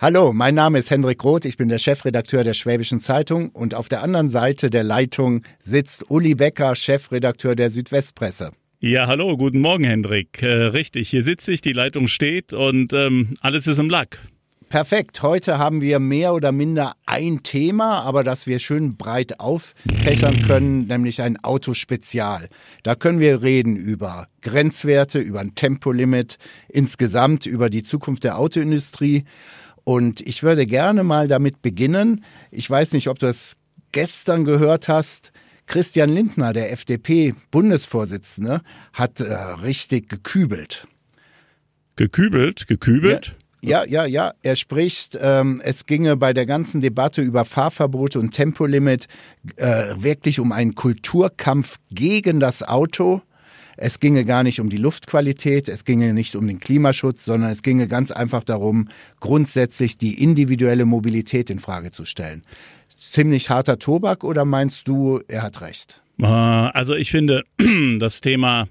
Hallo, mein Name ist Hendrik Roth, ich bin der Chefredakteur der Schwäbischen Zeitung und auf der anderen Seite der Leitung sitzt Uli Becker, Chefredakteur der Südwestpresse. Ja, hallo, guten Morgen, Hendrik. Äh, richtig, hier sitze ich, die Leitung steht und ähm, alles ist im Lack. Perfekt. Heute haben wir mehr oder minder ein Thema, aber das wir schön breit auffächern können, nämlich ein Autospezial. Da können wir reden über Grenzwerte, über ein Tempolimit, insgesamt über die Zukunft der Autoindustrie. Und ich würde gerne mal damit beginnen. Ich weiß nicht, ob du das gestern gehört hast. Christian Lindner, der FDP-Bundesvorsitzende, hat äh, richtig gekübelt. Gekübelt? Gekübelt? Ja, ja, ja. Er spricht, ähm, es ginge bei der ganzen Debatte über Fahrverbote und Tempolimit äh, wirklich um einen Kulturkampf gegen das Auto. Es ginge gar nicht um die Luftqualität, es ginge nicht um den Klimaschutz, sondern es ginge ganz einfach darum, grundsätzlich die individuelle Mobilität in Frage zu stellen. Ziemlich harter Tobak oder meinst du, er hat recht? Ah, also ich finde, das Thema,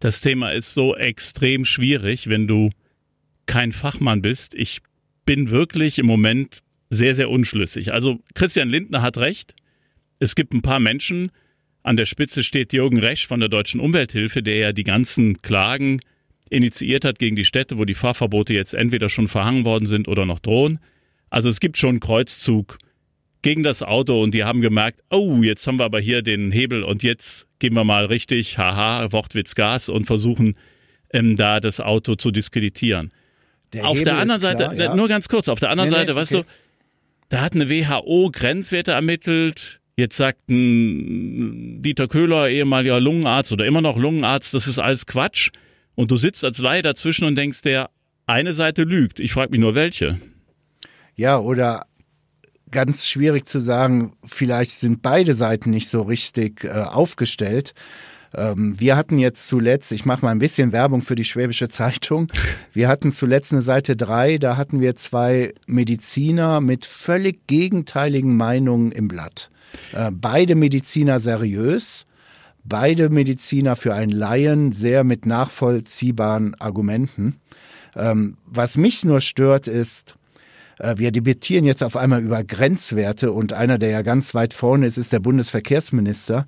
das Thema ist so extrem schwierig, wenn du kein Fachmann bist. Ich bin wirklich im Moment sehr, sehr unschlüssig. Also Christian Lindner hat recht. Es gibt ein paar Menschen, an der Spitze steht Jürgen Resch von der Deutschen Umwelthilfe, der ja die ganzen Klagen initiiert hat gegen die Städte, wo die Fahrverbote jetzt entweder schon verhangen worden sind oder noch drohen. Also es gibt schon einen Kreuzzug gegen das Auto und die haben gemerkt, oh, jetzt haben wir aber hier den Hebel und jetzt gehen wir mal richtig, haha, Wortwitz Gas und versuchen ähm, da das Auto zu diskreditieren. Der auf Hebel der anderen Seite, klar, ja. nur ganz kurz, auf der anderen nee, Seite, nee, weißt okay. du, da hat eine WHO Grenzwerte ermittelt, Jetzt sagt ein Dieter Köhler, ehemaliger Lungenarzt oder immer noch Lungenarzt, das ist alles Quatsch. Und du sitzt als Laie dazwischen und denkst, der eine Seite lügt. Ich frage mich nur, welche. Ja, oder ganz schwierig zu sagen, vielleicht sind beide Seiten nicht so richtig äh, aufgestellt. Ähm, wir hatten jetzt zuletzt, ich mache mal ein bisschen Werbung für die Schwäbische Zeitung, wir hatten zuletzt eine Seite drei, da hatten wir zwei Mediziner mit völlig gegenteiligen Meinungen im Blatt. Äh, beide Mediziner seriös, beide Mediziner für einen Laien sehr mit nachvollziehbaren Argumenten. Ähm, was mich nur stört ist, äh, wir debattieren jetzt auf einmal über Grenzwerte und einer, der ja ganz weit vorne ist, ist der Bundesverkehrsminister.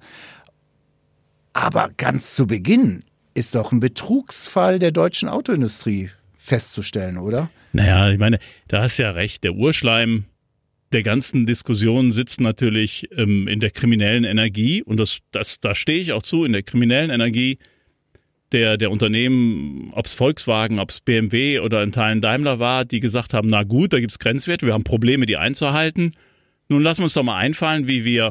Aber ganz zu Beginn ist doch ein Betrugsfall der deutschen Autoindustrie festzustellen, oder? Naja, ich meine, da hast ja recht. Der Urschleim der ganzen Diskussion sitzt natürlich ähm, in der kriminellen Energie und das, das, da stehe ich auch zu, in der kriminellen Energie der, der Unternehmen, ob es Volkswagen, ob es BMW oder in Teilen Daimler war, die gesagt haben, na gut, da gibt es Grenzwerte, wir haben Probleme, die einzuhalten. Nun lassen wir uns doch mal einfallen, wie wir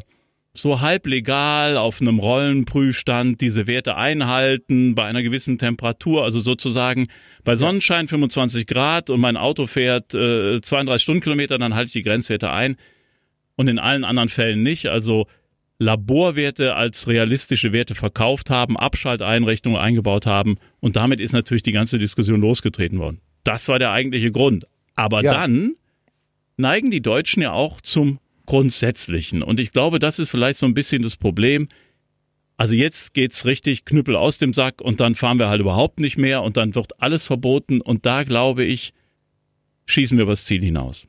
so halb legal auf einem Rollenprüfstand diese Werte einhalten bei einer gewissen Temperatur, also sozusagen bei Sonnenschein 25 Grad und mein Auto fährt äh, 32 Stundenkilometer, dann halte ich die Grenzwerte ein und in allen anderen Fällen nicht. Also Laborwerte als realistische Werte verkauft haben, Abschalteinrichtungen eingebaut haben und damit ist natürlich die ganze Diskussion losgetreten worden. Das war der eigentliche Grund. Aber ja. dann neigen die Deutschen ja auch zum Grundsätzlichen. Und ich glaube, das ist vielleicht so ein bisschen das Problem. Also jetzt geht's richtig Knüppel aus dem Sack und dann fahren wir halt überhaupt nicht mehr und dann wird alles verboten und da glaube ich, schießen wir übers Ziel hinaus.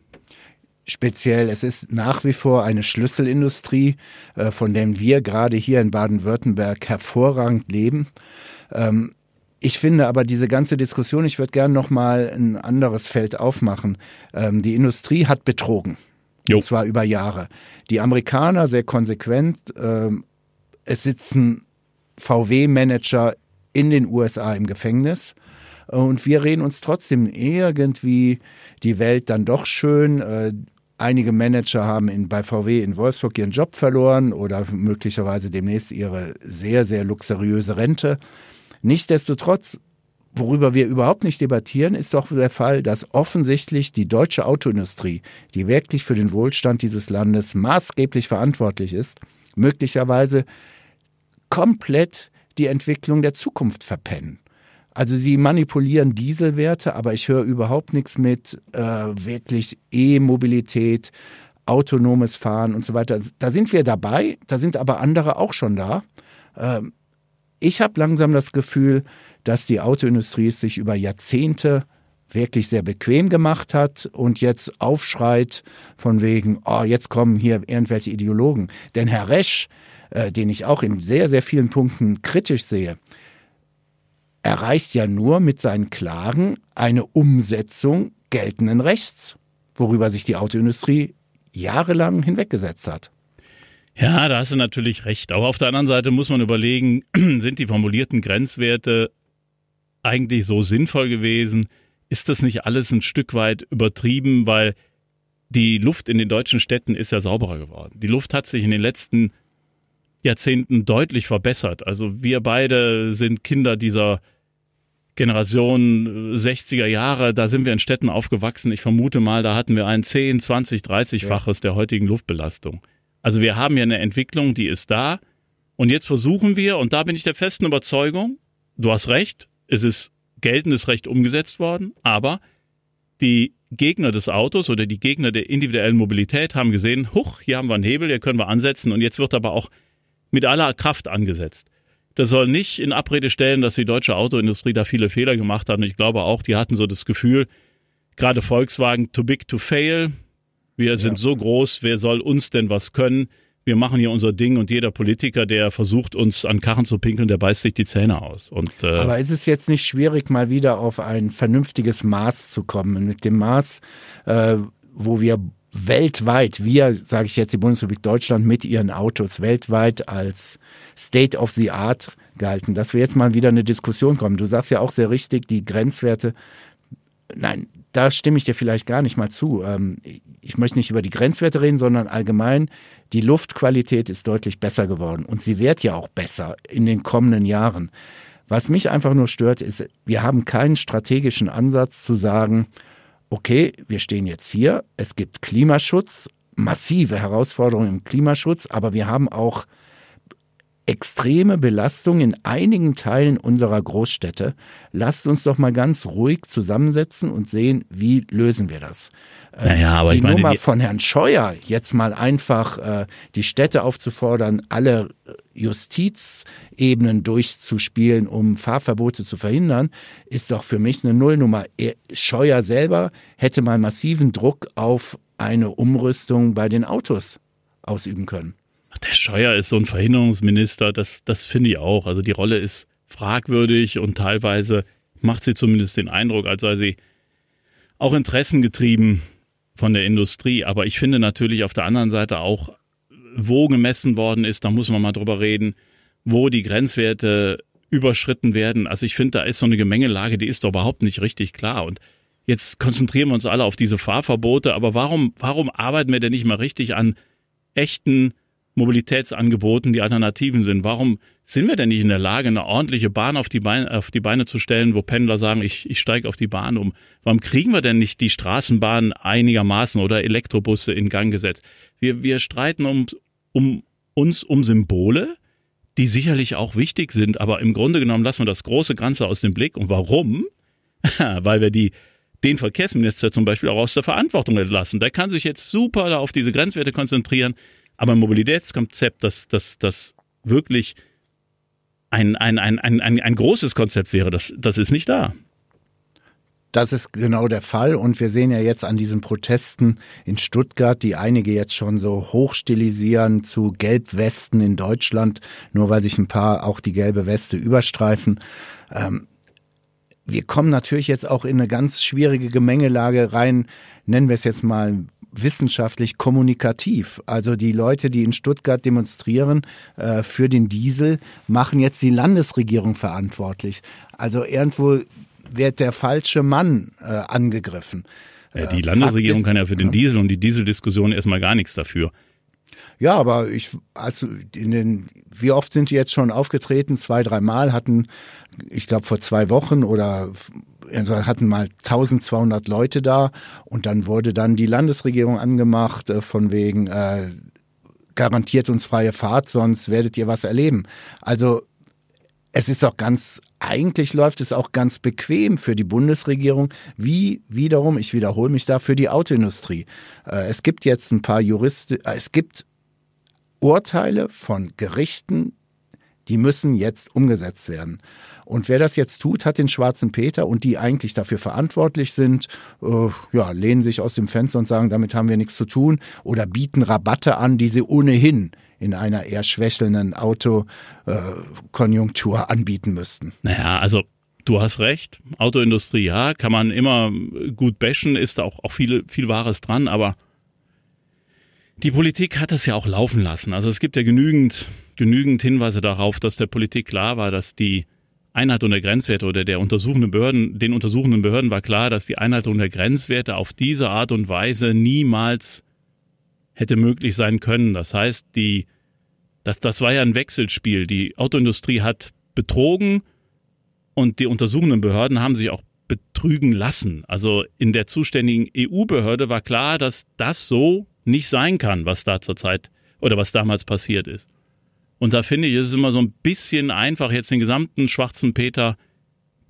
Speziell, es ist nach wie vor eine Schlüsselindustrie, äh, von der wir gerade hier in Baden-Württemberg hervorragend leben. Ähm, ich finde aber diese ganze Diskussion, ich würde gerne noch mal ein anderes Feld aufmachen. Ähm, die Industrie hat betrogen. Jo. Und zwar über Jahre. Die Amerikaner sehr konsequent. Ähm, es sitzen VW-Manager in den USA im Gefängnis. Und wir reden uns trotzdem irgendwie die Welt dann doch schön. Äh, einige Manager haben in, bei VW in Wolfsburg ihren Job verloren oder möglicherweise demnächst ihre sehr, sehr luxuriöse Rente. Nichtsdestotrotz Worüber wir überhaupt nicht debattieren, ist doch der Fall, dass offensichtlich die deutsche Autoindustrie, die wirklich für den Wohlstand dieses Landes maßgeblich verantwortlich ist, möglicherweise komplett die Entwicklung der Zukunft verpennen. Also sie manipulieren Dieselwerte, aber ich höre überhaupt nichts mit äh, wirklich E-Mobilität, autonomes Fahren und so weiter. Da sind wir dabei, da sind aber andere auch schon da. Ähm, ich habe langsam das Gefühl, dass die Autoindustrie es sich über Jahrzehnte wirklich sehr bequem gemacht hat und jetzt aufschreit von wegen, oh, jetzt kommen hier irgendwelche Ideologen. Denn Herr Resch, äh, den ich auch in sehr, sehr vielen Punkten kritisch sehe, erreicht ja nur mit seinen Klagen eine Umsetzung geltenden Rechts, worüber sich die Autoindustrie jahrelang hinweggesetzt hat. Ja, da hast du natürlich recht. Aber auf der anderen Seite muss man überlegen, sind die formulierten Grenzwerte eigentlich so sinnvoll gewesen? Ist das nicht alles ein Stück weit übertrieben, weil die Luft in den deutschen Städten ist ja sauberer geworden. Die Luft hat sich in den letzten Jahrzehnten deutlich verbessert. Also wir beide sind Kinder dieser Generation 60er Jahre, da sind wir in Städten aufgewachsen. Ich vermute mal, da hatten wir ein 10, 20, 30-faches ja. der heutigen Luftbelastung. Also wir haben ja eine Entwicklung, die ist da. Und jetzt versuchen wir, und da bin ich der festen Überzeugung, du hast recht, es ist geltendes Recht umgesetzt worden, aber die Gegner des Autos oder die Gegner der individuellen Mobilität haben gesehen, huch, hier haben wir einen Hebel, hier können wir ansetzen und jetzt wird aber auch mit aller Kraft angesetzt. Das soll nicht in Abrede stellen, dass die deutsche Autoindustrie da viele Fehler gemacht hat und ich glaube auch, die hatten so das Gefühl, gerade Volkswagen too big to fail, wir sind ja. so groß, wer soll uns denn was können? Wir machen hier unser Ding und jeder Politiker, der versucht, uns an Karren zu pinkeln, der beißt sich die Zähne aus. Und, äh Aber ist es jetzt nicht schwierig, mal wieder auf ein vernünftiges Maß zu kommen? Mit dem Maß, äh, wo wir weltweit, wir, sage ich jetzt die Bundesrepublik Deutschland mit ihren Autos weltweit als State of the Art gehalten, dass wir jetzt mal wieder eine Diskussion kommen. Du sagst ja auch sehr richtig, die Grenzwerte, nein, da stimme ich dir vielleicht gar nicht mal zu. Ähm, ich möchte nicht über die Grenzwerte reden, sondern allgemein, die Luftqualität ist deutlich besser geworden und sie wird ja auch besser in den kommenden Jahren. Was mich einfach nur stört, ist, wir haben keinen strategischen Ansatz zu sagen, okay, wir stehen jetzt hier, es gibt Klimaschutz, massive Herausforderungen im Klimaschutz, aber wir haben auch extreme Belastung in einigen Teilen unserer Großstädte. Lasst uns doch mal ganz ruhig zusammensetzen und sehen, wie lösen wir das. Ähm, naja, aber die ich meine, Nummer von Herrn Scheuer, jetzt mal einfach äh, die Städte aufzufordern, alle Justizebenen durchzuspielen, um Fahrverbote zu verhindern, ist doch für mich eine Nullnummer. Scheuer selber hätte mal massiven Druck auf eine Umrüstung bei den Autos ausüben können der Scheuer ist so ein Verhinderungsminister, das, das finde ich auch. Also die Rolle ist fragwürdig und teilweise macht sie zumindest den Eindruck, als sei sie auch interessengetrieben von der Industrie. Aber ich finde natürlich auf der anderen Seite auch, wo gemessen worden ist, da muss man mal drüber reden, wo die Grenzwerte überschritten werden. Also ich finde, da ist so eine Gemengelage, die ist doch überhaupt nicht richtig klar. Und jetzt konzentrieren wir uns alle auf diese Fahrverbote. Aber warum, warum arbeiten wir denn nicht mal richtig an echten Mobilitätsangeboten die Alternativen sind. Warum sind wir denn nicht in der Lage, eine ordentliche Bahn auf die Beine, auf die Beine zu stellen, wo Pendler sagen, ich, ich steige auf die Bahn um? Warum kriegen wir denn nicht die Straßenbahn einigermaßen oder Elektrobusse in Gang gesetzt? Wir, wir streiten um, um uns um Symbole, die sicherlich auch wichtig sind, aber im Grunde genommen lassen wir das große Ganze aus dem Blick. Und warum? Weil wir die den Verkehrsminister zum Beispiel auch aus der Verantwortung entlassen. Der kann sich jetzt super auf diese Grenzwerte konzentrieren. Aber ein Mobilitätskonzept, das, das, das wirklich ein, ein, ein, ein, ein, ein großes Konzept wäre, das, das ist nicht da. Das ist genau der Fall. Und wir sehen ja jetzt an diesen Protesten in Stuttgart, die einige jetzt schon so hochstilisieren zu Gelbwesten in Deutschland, nur weil sich ein paar auch die gelbe Weste überstreifen. Ähm, wir kommen natürlich jetzt auch in eine ganz schwierige Gemengelage rein, nennen wir es jetzt mal wissenschaftlich kommunikativ. Also die Leute, die in Stuttgart demonstrieren äh, für den Diesel, machen jetzt die Landesregierung verantwortlich. Also irgendwo wird der falsche Mann äh, angegriffen. Ja, die äh, Landesregierung ist, kann ja für den Diesel und die Dieseldiskussion erstmal gar nichts dafür. Ja, aber ich, also in den, wie oft sind die jetzt schon aufgetreten? Zwei, dreimal hatten, ich glaube vor zwei Wochen oder also hatten mal 1200 Leute da und dann wurde dann die Landesregierung angemacht äh, von wegen äh, garantiert uns freie Fahrt, sonst werdet ihr was erleben. Also es ist auch ganz, eigentlich läuft es auch ganz bequem für die Bundesregierung, wie wiederum, ich wiederhole mich da, für die Autoindustrie. Äh, es gibt jetzt ein paar Juristen, äh, es gibt Urteile von Gerichten, Die müssen jetzt umgesetzt werden. Und wer das jetzt tut, hat den schwarzen Peter und die eigentlich dafür verantwortlich sind, äh, ja, lehnen sich aus dem Fenster und sagen, damit haben wir nichts zu tun oder bieten Rabatte an, die sie ohnehin in einer eher schwächelnden Autokonjunktur äh, anbieten müssten. Naja, also du hast recht. Autoindustrie, ja, kann man immer gut bashen, ist auch, auch viel, viel Wahres dran, aber die Politik hat das ja auch laufen lassen. Also es gibt ja genügend, genügend Hinweise darauf, dass der Politik klar war, dass die Einhaltung der Grenzwerte oder der untersuchenden Behörden, den untersuchenden Behörden war klar, dass die Einhaltung der Grenzwerte auf diese Art und Weise niemals hätte möglich sein können. Das heißt, die, das, das war ja ein Wechselspiel. Die Autoindustrie hat betrogen und die untersuchenden Behörden haben sich auch betrügen lassen. Also in der zuständigen EU-Behörde war klar, dass das so nicht sein kann, was da zurzeit oder was damals passiert ist. Und da finde ich, es ist immer so ein bisschen einfach, jetzt den gesamten schwarzen Peter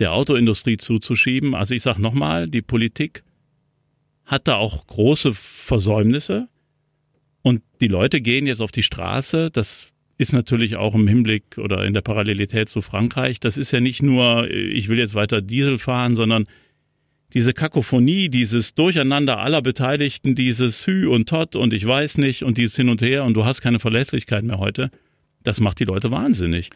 der Autoindustrie zuzuschieben. Also ich sage nochmal, die Politik hat da auch große Versäumnisse und die Leute gehen jetzt auf die Straße. Das ist natürlich auch im Hinblick oder in der Parallelität zu Frankreich. Das ist ja nicht nur, ich will jetzt weiter Diesel fahren, sondern diese Kakophonie, dieses Durcheinander aller Beteiligten, dieses Hü und Tot und ich weiß nicht und dieses Hin und Her und du hast keine Verlässlichkeit mehr heute. Das macht die Leute wahnsinnig.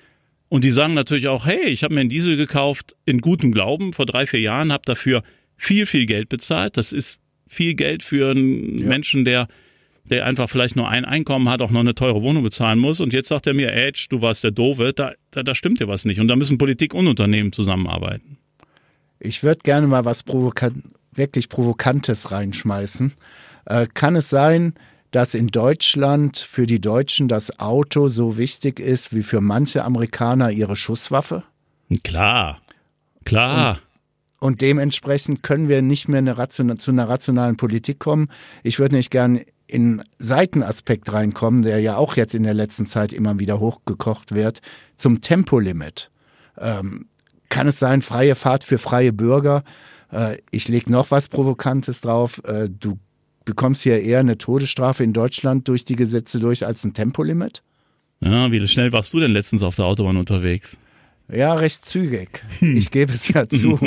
Und die sagen natürlich auch, hey, ich habe mir einen Diesel gekauft in gutem Glauben vor drei, vier Jahren, habe dafür viel, viel Geld bezahlt. Das ist viel Geld für einen ja. Menschen, der, der einfach vielleicht nur ein Einkommen hat, auch noch eine teure Wohnung bezahlen muss. Und jetzt sagt er mir, Edge, du warst der Doofe, da, da, da stimmt dir was nicht. Und da müssen Politik und Unternehmen zusammenarbeiten. Ich würde gerne mal was Provoka wirklich Provokantes reinschmeißen. Äh, kann es sein, dass in Deutschland für die Deutschen das Auto so wichtig ist wie für manche Amerikaner ihre Schusswaffe? Klar, klar. Und, und dementsprechend können wir nicht mehr eine zu einer rationalen Politik kommen. Ich würde nicht gern in Seitenaspekt reinkommen, der ja auch jetzt in der letzten Zeit immer wieder hochgekocht wird, zum Tempolimit. Ähm, kann es sein, freie Fahrt für freie Bürger? Äh, ich lege noch was Provokantes drauf. Äh, du bekommst hier eher eine Todesstrafe in Deutschland durch die Gesetze durch als ein Tempolimit? Ja, wie schnell warst du denn letztens auf der Autobahn unterwegs? Ja, recht zügig. Hm. Ich gebe es ja zu.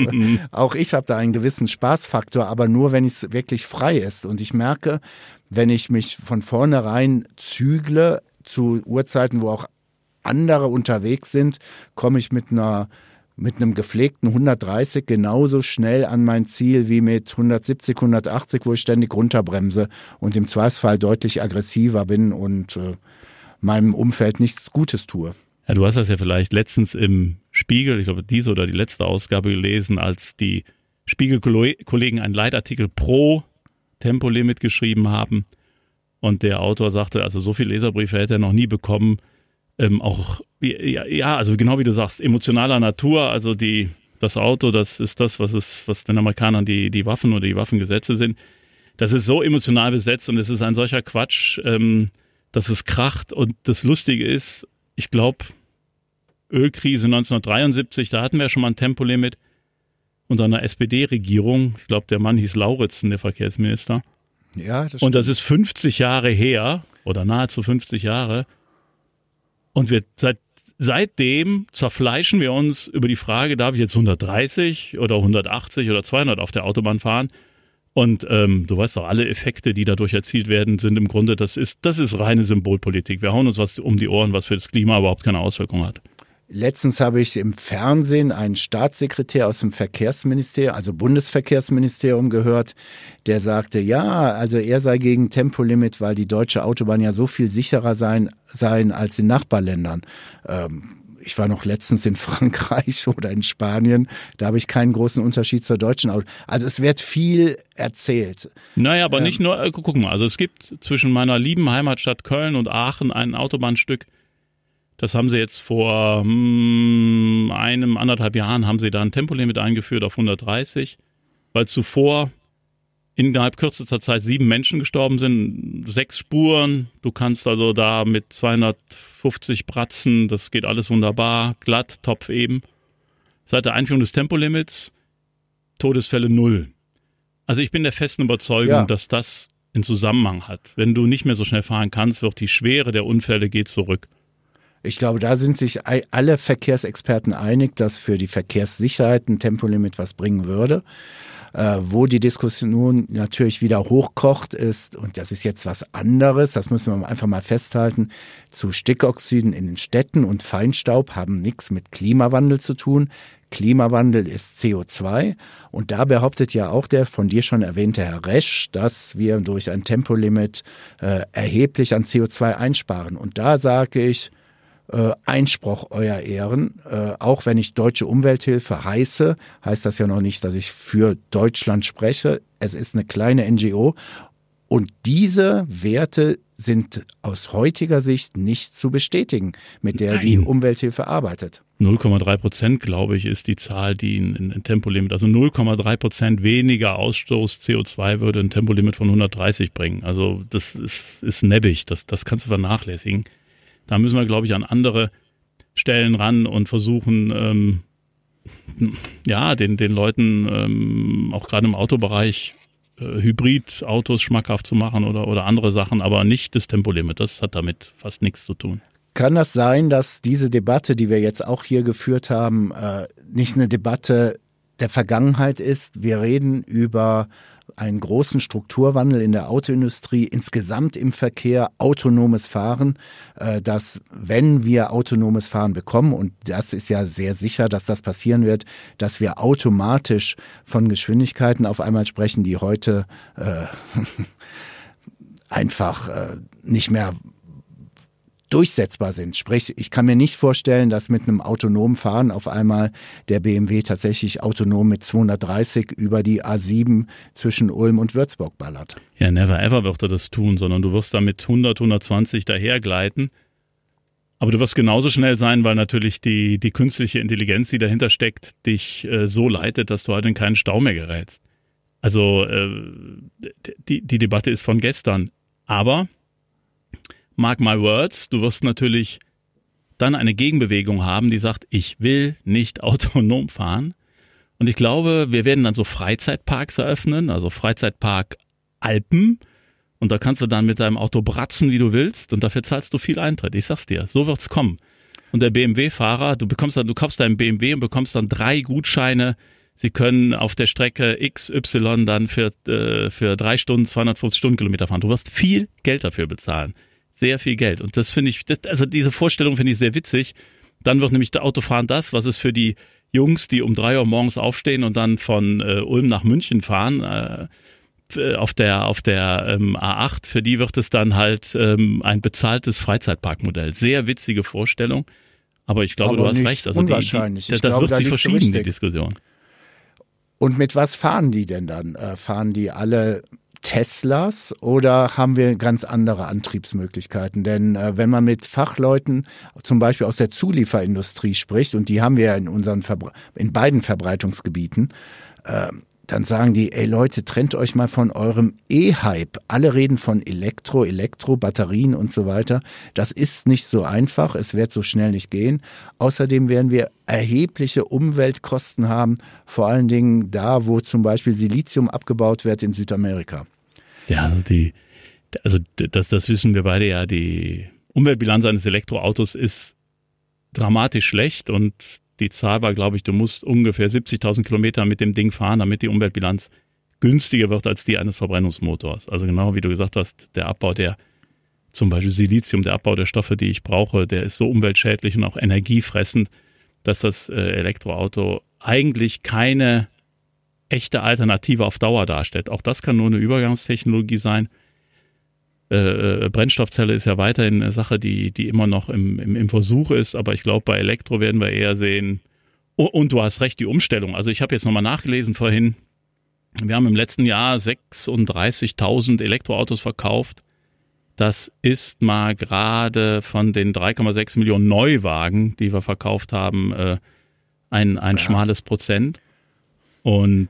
Auch ich habe da einen gewissen Spaßfaktor, aber nur, wenn es wirklich frei ist. Und ich merke, wenn ich mich von vornherein zügle zu Uhrzeiten, wo auch andere unterwegs sind, komme ich mit einer mit einem gepflegten 130 genauso schnell an mein Ziel wie mit 170, 180, wo ich ständig runterbremse und im Zweifelsfall deutlich aggressiver bin und äh, meinem Umfeld nichts Gutes tue. Ja, du hast das ja vielleicht letztens im Spiegel, ich glaube diese oder die letzte Ausgabe gelesen, als die Spiegelkollegen einen Leitartikel pro Tempolimit geschrieben haben und der Autor sagte, also so viele Leserbriefe hätte er noch nie bekommen, ähm, auch, ja, ja, also genau wie du sagst, emotionaler Natur, also die, das Auto, das ist das, was es, was den Amerikanern die, die Waffen oder die Waffengesetze sind. Das ist so emotional besetzt und es ist ein solcher Quatsch, ähm, dass es kracht. Und das Lustige ist, ich glaube, Ölkrise 1973, da hatten wir schon mal ein Tempolimit unter einer SPD-Regierung. Ich glaube, der Mann hieß Lauritzen, der Verkehrsminister. Ja, das stimmt. Und das ist 50 Jahre her oder nahezu 50 Jahre. Und wir seit, seitdem zerfleischen wir uns über die Frage, darf ich jetzt 130 oder 180 oder 200 auf der Autobahn fahren? Und ähm, du weißt auch, alle Effekte, die dadurch erzielt werden, sind im Grunde, das ist, das ist reine Symbolpolitik. Wir hauen uns was um die Ohren, was für das Klima überhaupt keine Auswirkung hat. Letztens habe ich im Fernsehen einen Staatssekretär aus dem Verkehrsministerium, also Bundesverkehrsministerium gehört, der sagte, ja, also er sei gegen Tempolimit, weil die deutsche Autobahn ja so viel sicherer sein, seien als in Nachbarländern. Ähm, ich war noch letztens in Frankreich oder in Spanien, da habe ich keinen großen Unterschied zur deutschen Auto. Also es wird viel erzählt. Naja, aber ähm, nicht nur, äh, guck mal, also es gibt zwischen meiner lieben Heimatstadt Köln und Aachen ein Autobahnstück, das haben sie jetzt vor hm, einem, anderthalb Jahren haben sie da ein Tempolimit eingeführt auf 130, weil zuvor innerhalb kürzester Zeit sieben Menschen gestorben sind, sechs Spuren. Du kannst also da mit 250 Bratzen, das geht alles wunderbar, glatt, Topf eben. Seit der Einführung des Tempolimits Todesfälle null. Also ich bin der festen Überzeugung, ja. dass das einen Zusammenhang hat. Wenn du nicht mehr so schnell fahren kannst, wird die Schwere der Unfälle geht zurück. Ich glaube, da sind sich alle Verkehrsexperten einig, dass für die Verkehrssicherheit ein Tempolimit was bringen würde. Äh, wo die Diskussion natürlich wieder hochkocht ist, und das ist jetzt was anderes, das müssen wir einfach mal festhalten, zu Stickoxiden in den Städten und Feinstaub haben nichts mit Klimawandel zu tun. Klimawandel ist CO2 und da behauptet ja auch der von dir schon erwähnte Herr Resch, dass wir durch ein Tempolimit äh, erheblich an CO2 einsparen. Und da sage ich, äh, Einspruch, Euer Ehren. Äh, auch wenn ich deutsche Umwelthilfe heiße, heißt das ja noch nicht, dass ich für Deutschland spreche. Es ist eine kleine NGO und diese Werte sind aus heutiger Sicht nicht zu bestätigen, mit der Nein. die Umwelthilfe arbeitet. 0,3 Prozent, glaube ich, ist die Zahl, die ein, ein Tempolimit, also 0,3 Prozent weniger Ausstoß CO2 würde ein Tempolimit von 130 bringen. Also das ist, ist nebbig, das, das kannst du vernachlässigen. Da müssen wir, glaube ich, an andere Stellen ran und versuchen, ähm, ja, den, den Leuten ähm, auch gerade im Autobereich äh, Hybridautos schmackhaft zu machen oder, oder andere Sachen, aber nicht das Tempolimit. Das hat damit fast nichts zu tun. Kann das sein, dass diese Debatte, die wir jetzt auch hier geführt haben, äh, nicht eine Debatte der Vergangenheit ist? Wir reden über einen großen Strukturwandel in der Autoindustrie, insgesamt im Verkehr, autonomes Fahren, äh, dass wenn wir autonomes Fahren bekommen, und das ist ja sehr sicher, dass das passieren wird, dass wir automatisch von Geschwindigkeiten auf einmal sprechen, die heute äh, einfach äh, nicht mehr durchsetzbar sind. Sprich, ich kann mir nicht vorstellen, dass mit einem autonomen Fahren auf einmal der BMW tatsächlich autonom mit 230 über die A7 zwischen Ulm und Würzburg ballert. Ja, never ever wird er das tun, sondern du wirst da mit 100, 120 dahergleiten. Aber du wirst genauso schnell sein, weil natürlich die, die künstliche Intelligenz, die dahinter steckt, dich äh, so leitet, dass du halt in keinen Stau mehr gerätst. Also äh, die, die Debatte ist von gestern. Aber mark my words, du wirst natürlich dann eine Gegenbewegung haben, die sagt, ich will nicht autonom fahren. Und ich glaube, wir werden dann so Freizeitparks eröffnen, also Freizeitpark Alpen. Und da kannst du dann mit deinem Auto bratzen, wie du willst. Und dafür zahlst du viel Eintritt. Ich sag's dir, so wird's kommen. Und der BMW-Fahrer, du bekommst dann, du kaufst deinen BMW und bekommst dann drei Gutscheine. Sie können auf der Strecke XY dann für, äh, für drei Stunden 250 Stundenkilometer fahren. Du wirst viel Geld dafür bezahlen sehr viel Geld. Und das finde ich, das, also diese Vorstellung finde ich sehr witzig. Dann wird nämlich der Autofahren das, was es für die Jungs, die um drei Uhr morgens aufstehen und dann von äh, Ulm nach München fahren, äh, auf der auf der ähm, A8, für die wird es dann halt ähm, ein bezahltes Freizeitparkmodell. Sehr witzige Vorstellung, aber ich glaube, aber du hast recht. Also unwahrscheinlich. Die, die, das, glaube, wird da sich verschieben, die Diskussion. Und mit was fahren die denn dann? Äh, fahren die alle Teslas oder haben wir ganz andere Antriebsmöglichkeiten? Denn äh, wenn man mit Fachleuten zum Beispiel aus der Zulieferindustrie spricht, und die haben wir ja in unseren Verbre in beiden Verbreitungsgebieten, äh, dann sagen die, ey Leute, trennt euch mal von eurem E-Hype. Alle reden von Elektro, Elektro, Batterien und so weiter. Das ist nicht so einfach. Es wird so schnell nicht gehen. Außerdem werden wir erhebliche Umweltkosten haben, vor allen Dingen da, wo zum Beispiel Silizium abgebaut wird in Südamerika. Ja, die, also das, das wissen wir beide ja, die Umweltbilanz eines Elektroautos ist dramatisch schlecht und die Zahl war, glaube ich, du musst ungefähr 70.000 Kilometer mit dem Ding fahren, damit die Umweltbilanz günstiger wird als die eines Verbrennungsmotors. Also genau wie du gesagt hast, der Abbau der zum Beispiel Silizium, der Abbau der Stoffe, die ich brauche, der ist so umweltschädlich und auch energiefressend, dass das äh, Elektroauto eigentlich keine echte Alternative auf Dauer darstellt. Auch das kann nur eine Übergangstechnologie sein. Äh, äh, Brennstoffzelle ist ja weiterhin eine Sache, die, die immer noch im, im, im Versuch ist, aber ich glaube, bei Elektro werden wir eher sehen, oh, und du hast recht, die Umstellung. Also ich habe jetzt nochmal nachgelesen vorhin, wir haben im letzten Jahr 36.000 Elektroautos verkauft. Das ist mal gerade von den 3,6 Millionen Neuwagen, die wir verkauft haben, äh, ein, ein ja. schmales Prozent. Und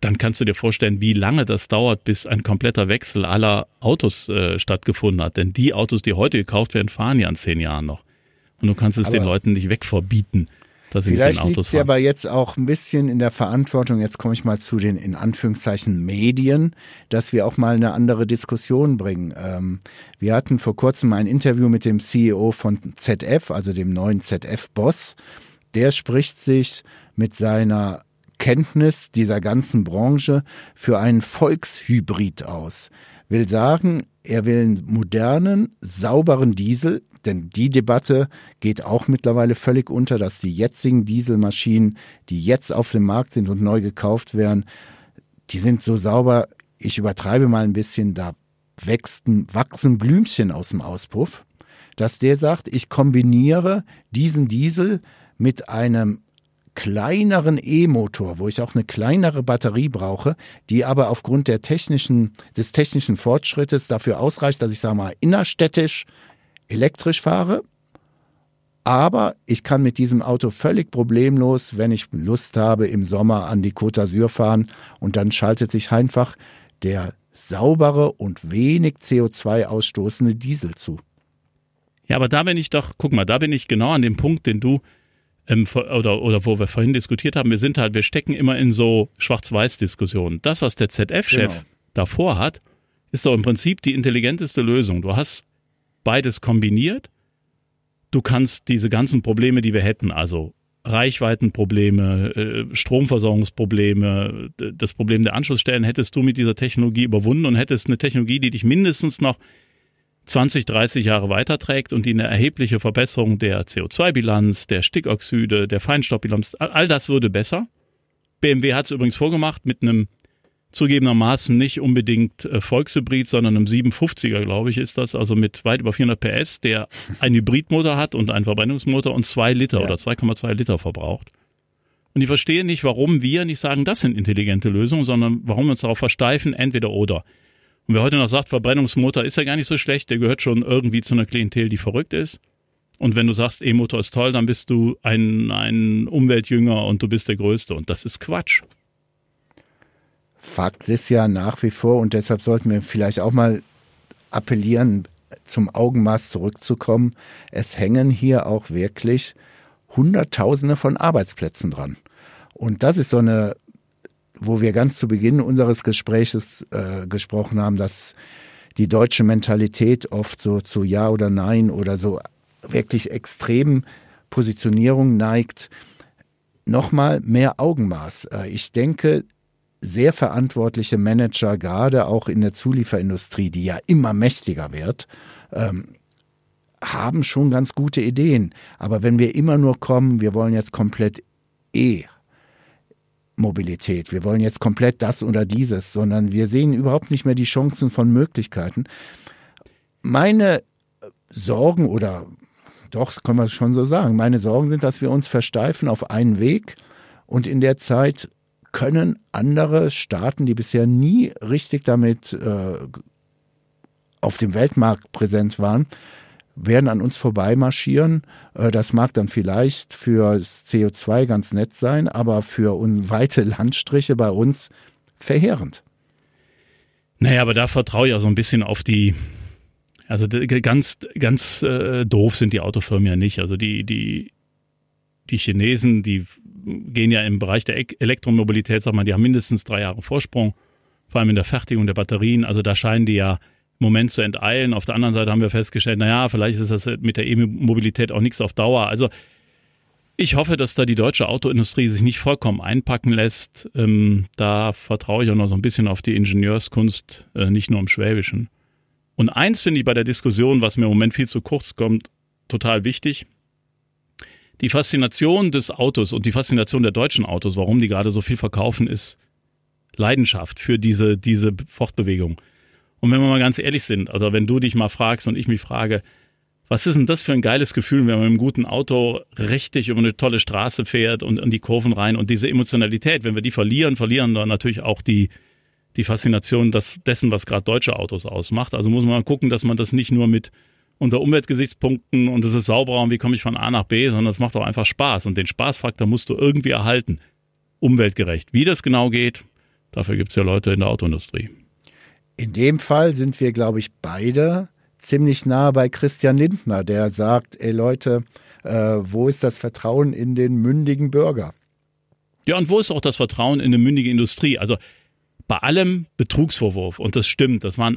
dann kannst du dir vorstellen, wie lange das dauert, bis ein kompletter Wechsel aller Autos äh, stattgefunden hat. Denn die Autos, die heute gekauft werden, fahren ja in zehn Jahren noch. Und du kannst es Aber den Leuten nicht wegverbieten. Vielleicht liegt es ja aber jetzt auch ein bisschen in der Verantwortung, jetzt komme ich mal zu den in Anführungszeichen Medien, dass wir auch mal eine andere Diskussion bringen. Ähm, wir hatten vor kurzem ein Interview mit dem CEO von ZF, also dem neuen ZF-Boss. Der spricht sich mit seiner Kenntnis dieser ganzen Branche für einen Volkshybrid aus. Will sagen, er will einen modernen, sauberen Diesel, denn die Debatte geht auch mittlerweile völlig unter, dass die jetzigen Dieselmaschinen, die jetzt auf dem Markt sind und neu gekauft werden, die sind so sauber, ich übertreibe mal ein bisschen, da wächsten, wachsen Blümchen aus dem Auspuff, dass der sagt, ich kombiniere diesen Diesel mit einem kleineren E-Motor, wo ich auch eine kleinere Batterie brauche, die aber aufgrund der technischen, des technischen Fortschrittes dafür ausreicht, dass ich sage mal innerstädtisch elektrisch fahre. Aber ich kann mit diesem Auto völlig problemlos, wenn ich Lust habe, im Sommer an die Côte d'Azur fahren und dann schaltet sich einfach der saubere und wenig CO2 ausstoßende Diesel zu. Ja, aber da bin ich doch, guck mal, da bin ich genau an dem Punkt, den du ähm, oder, oder wo wir vorhin diskutiert haben, wir sind halt, wir stecken immer in so Schwarz-Weiß-Diskussionen. Das, was der ZF-Chef genau. davor hat, ist doch im Prinzip die intelligenteste Lösung. Du hast beides kombiniert. Du kannst diese ganzen Probleme, die wir hätten, also Reichweitenprobleme, äh, Stromversorgungsprobleme, das Problem der Anschlussstellen hättest du mit dieser Technologie überwunden und hättest eine Technologie, die dich mindestens noch 20, 30 Jahre weiterträgt und die eine erhebliche Verbesserung der CO2-Bilanz, der Stickoxide, der Feinstaubbilanz, all das würde besser. BMW hat es übrigens vorgemacht mit einem zugegebenermaßen nicht unbedingt äh, Volkshybrid, sondern einem 750er, glaube ich, ist das, also mit weit über 400 PS, der einen Hybridmotor hat und einen Verbrennungsmotor und zwei Liter ja. oder 2,2 Liter verbraucht. Und ich verstehe nicht, warum wir nicht sagen, das sind intelligente Lösungen, sondern warum wir uns darauf versteifen, entweder oder. Und wer heute noch sagt, Verbrennungsmotor ist ja gar nicht so schlecht, der gehört schon irgendwie zu einer Klientel, die verrückt ist. Und wenn du sagst, E-Motor ist toll, dann bist du ein, ein Umweltjünger und du bist der Größte. Und das ist Quatsch. Fakt ist ja nach wie vor, und deshalb sollten wir vielleicht auch mal appellieren, zum Augenmaß zurückzukommen. Es hängen hier auch wirklich Hunderttausende von Arbeitsplätzen dran. Und das ist so eine, wo wir ganz zu Beginn unseres Gespräches äh, gesprochen haben, dass die deutsche Mentalität oft so zu Ja oder Nein oder so wirklich extremen Positionierung neigt. Nochmal mehr Augenmaß. Äh, ich denke, sehr verantwortliche Manager, gerade auch in der Zulieferindustrie, die ja immer mächtiger wird, ähm, haben schon ganz gute Ideen. Aber wenn wir immer nur kommen, wir wollen jetzt komplett E. Mobilität. Wir wollen jetzt komplett das oder dieses, sondern wir sehen überhaupt nicht mehr die Chancen von Möglichkeiten. Meine Sorgen oder doch, kann man schon so sagen, meine Sorgen sind, dass wir uns versteifen auf einen Weg und in der Zeit können andere Staaten, die bisher nie richtig damit äh, auf dem Weltmarkt präsent waren, werden an uns vorbeimarschieren. Äh, das mag dann vielleicht für CO2 ganz nett sein, aber für weite Landstriche bei uns verheerend. Naja, aber da vertraue ich auch so ein bisschen auf die, also ganz, ganz äh, doof sind die Autofirmen ja nicht. Also die, die, die Chinesen, die gehen ja im Bereich der Elektromobilität, sag mal, die haben mindestens drei Jahre Vorsprung, vor allem in der Fertigung der Batterien. Also da scheinen die ja Moment zu enteilen. Auf der anderen Seite haben wir festgestellt, naja, vielleicht ist das mit der E-Mobilität auch nichts auf Dauer. Also ich hoffe, dass da die deutsche Autoindustrie sich nicht vollkommen einpacken lässt. Ähm, da vertraue ich auch noch so ein bisschen auf die Ingenieurskunst, äh, nicht nur im Schwäbischen. Und eins finde ich bei der Diskussion, was mir im Moment viel zu kurz kommt, total wichtig die Faszination des Autos und die Faszination der deutschen Autos, warum die gerade so viel verkaufen, ist Leidenschaft für diese, diese Fortbewegung. Und wenn wir mal ganz ehrlich sind, also wenn du dich mal fragst und ich mich frage, was ist denn das für ein geiles Gefühl, wenn man mit einem guten Auto richtig über eine tolle Straße fährt und in die Kurven rein und diese Emotionalität, wenn wir die verlieren, verlieren dann natürlich auch die, die Faszination des, dessen, was gerade deutsche Autos ausmacht. Also muss man gucken, dass man das nicht nur mit unter Umweltgesichtspunkten und es ist sauberer und wie komme ich von A nach B, sondern es macht auch einfach Spaß und den Spaßfaktor musst du irgendwie erhalten. Umweltgerecht. Wie das genau geht, dafür gibt es ja Leute in der Autoindustrie. In dem Fall sind wir, glaube ich, beide ziemlich nah bei Christian Lindner, der sagt, ey Leute, Äh, wo ist das Vertrauen in den mündigen Bürger? Ja, und wo ist auch das Vertrauen in eine mündige Industrie? Also bei allem Betrugsvorwurf, und das stimmt, das waren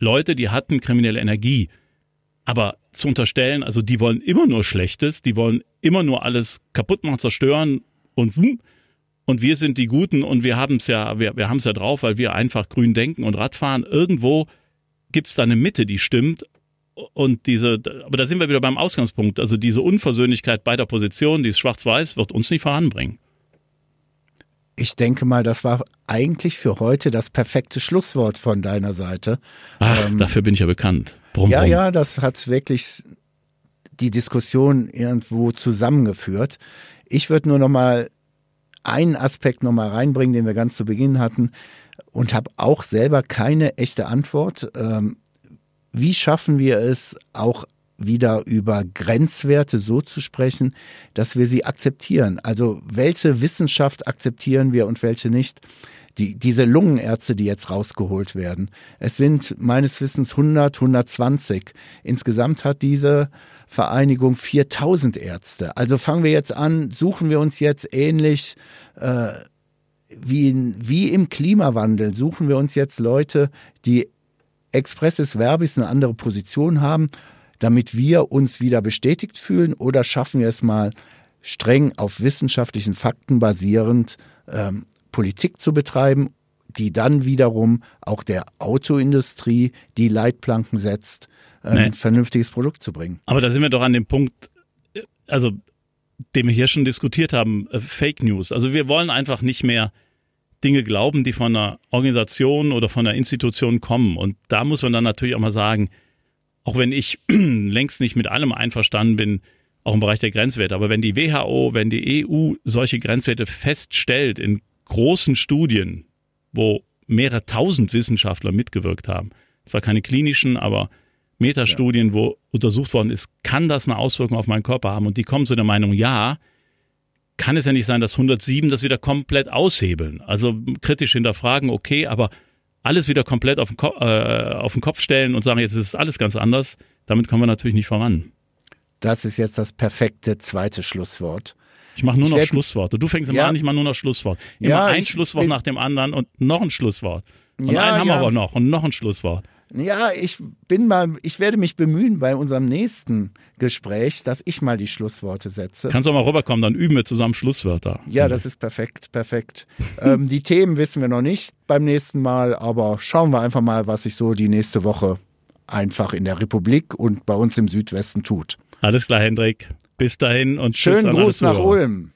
Leute, die hatten kriminelle Energie. Aber zu unterstellen, also die wollen immer nur Schlechtes, die wollen immer nur alles kaputt machen, zerstören und hm, und wir sind die Guten und wir haben es ja, wir, wir haben es ja drauf, weil wir einfach grün denken und Radfahren. Irgendwo gibt es da eine Mitte, die stimmt. Und diese, aber da sind wir wieder beim Ausgangspunkt. Also diese Unversöhnlichkeit beider Positionen, dieses Schwarz-Weiß, wird uns nicht voranbringen. Ich denke mal, das war eigentlich für heute das perfekte Schlusswort von deiner Seite. Ach, ähm, dafür bin ich ja bekannt. Brumm, ja, brumm. ja, das hat wirklich die Diskussion irgendwo zusammengeführt. Ich würde nur noch mal einen Aspekt noch mal reinbringen, den wir ganz zu Beginn hatten und habe auch selber keine echte Antwort. Ähm, wie schaffen wir es auch wieder über Grenzwerte so zu sprechen, dass wir sie akzeptieren. Also welche Wissenschaft akzeptieren wir und welche nicht. Die, diese Lungenärzte, die jetzt rausgeholt werden, es sind meines Wissens 100, 120. Insgesamt hat diese Vereinigung 4000 Ärzte. Also fangen wir jetzt an, suchen wir uns jetzt ähnlich äh, wie, in, wie im Klimawandel, suchen wir uns jetzt Leute, die expresses verbis eine andere Position haben damit wir uns wieder bestätigt fühlen oder schaffen wir es mal streng auf wissenschaftlichen Fakten basierend ähm, Politik zu betreiben, die dann wiederum auch der Autoindustrie die Leitplanken setzt, äh, nee. ein vernünftiges Produkt zu bringen. Aber da sind wir doch an dem Punkt, äh, also den wir hier schon diskutiert haben, äh, Fake News. Also wir wollen einfach nicht mehr Dinge glauben, die von einer Organisation oder von einer Institution kommen. Und da muss man dann natürlich auch mal sagen, auch wenn ich längst nicht mit allem einverstanden bin, auch im Bereich der Grenzwerte, aber wenn die WHO, wenn die EU solche Grenzwerte feststellt in großen Studien, wo mehrere tausend Wissenschaftler mitgewirkt haben, zwar keine klinischen, aber Metastudien, ja. wo untersucht worden ist, kann das eine Auswirkung auf meinen Körper haben? Und die kommen zu der Meinung, ja, kann es ja nicht sein, dass 107 das wieder komplett aushebeln. Also kritisch hinterfragen, okay, aber alles wieder komplett auf den, Ko äh, auf den Kopf stellen und sagen, jetzt ist alles ganz anders, damit kommen wir natürlich nicht voran. Das ist jetzt das perfekte zweite Schlusswort. Ich mache nur ich noch Schlussworte. Du fängst immer ja. an, ich mache nur noch Schlusswort. Immer ja, ein Schlusswort nach dem anderen und noch ein Schlusswort. Und ja, einen haben wir aber noch und noch ein Schlusswort. Ja, ich bin mal, ich werde mich bemühen bei unserem nächsten Gespräch, dass ich mal die Schlussworte setze. Kannst du mal rüberkommen, dann üben wir zusammen Schlusswörter. Ja, das ist perfekt, perfekt. ähm, die Themen wissen wir noch nicht beim nächsten Mal, aber schauen wir einfach mal, was sich so die nächste Woche einfach in der Republik und bei uns im Südwesten tut. Alles klar, Hendrik. Bis dahin und schönen Gruß nach Ulm.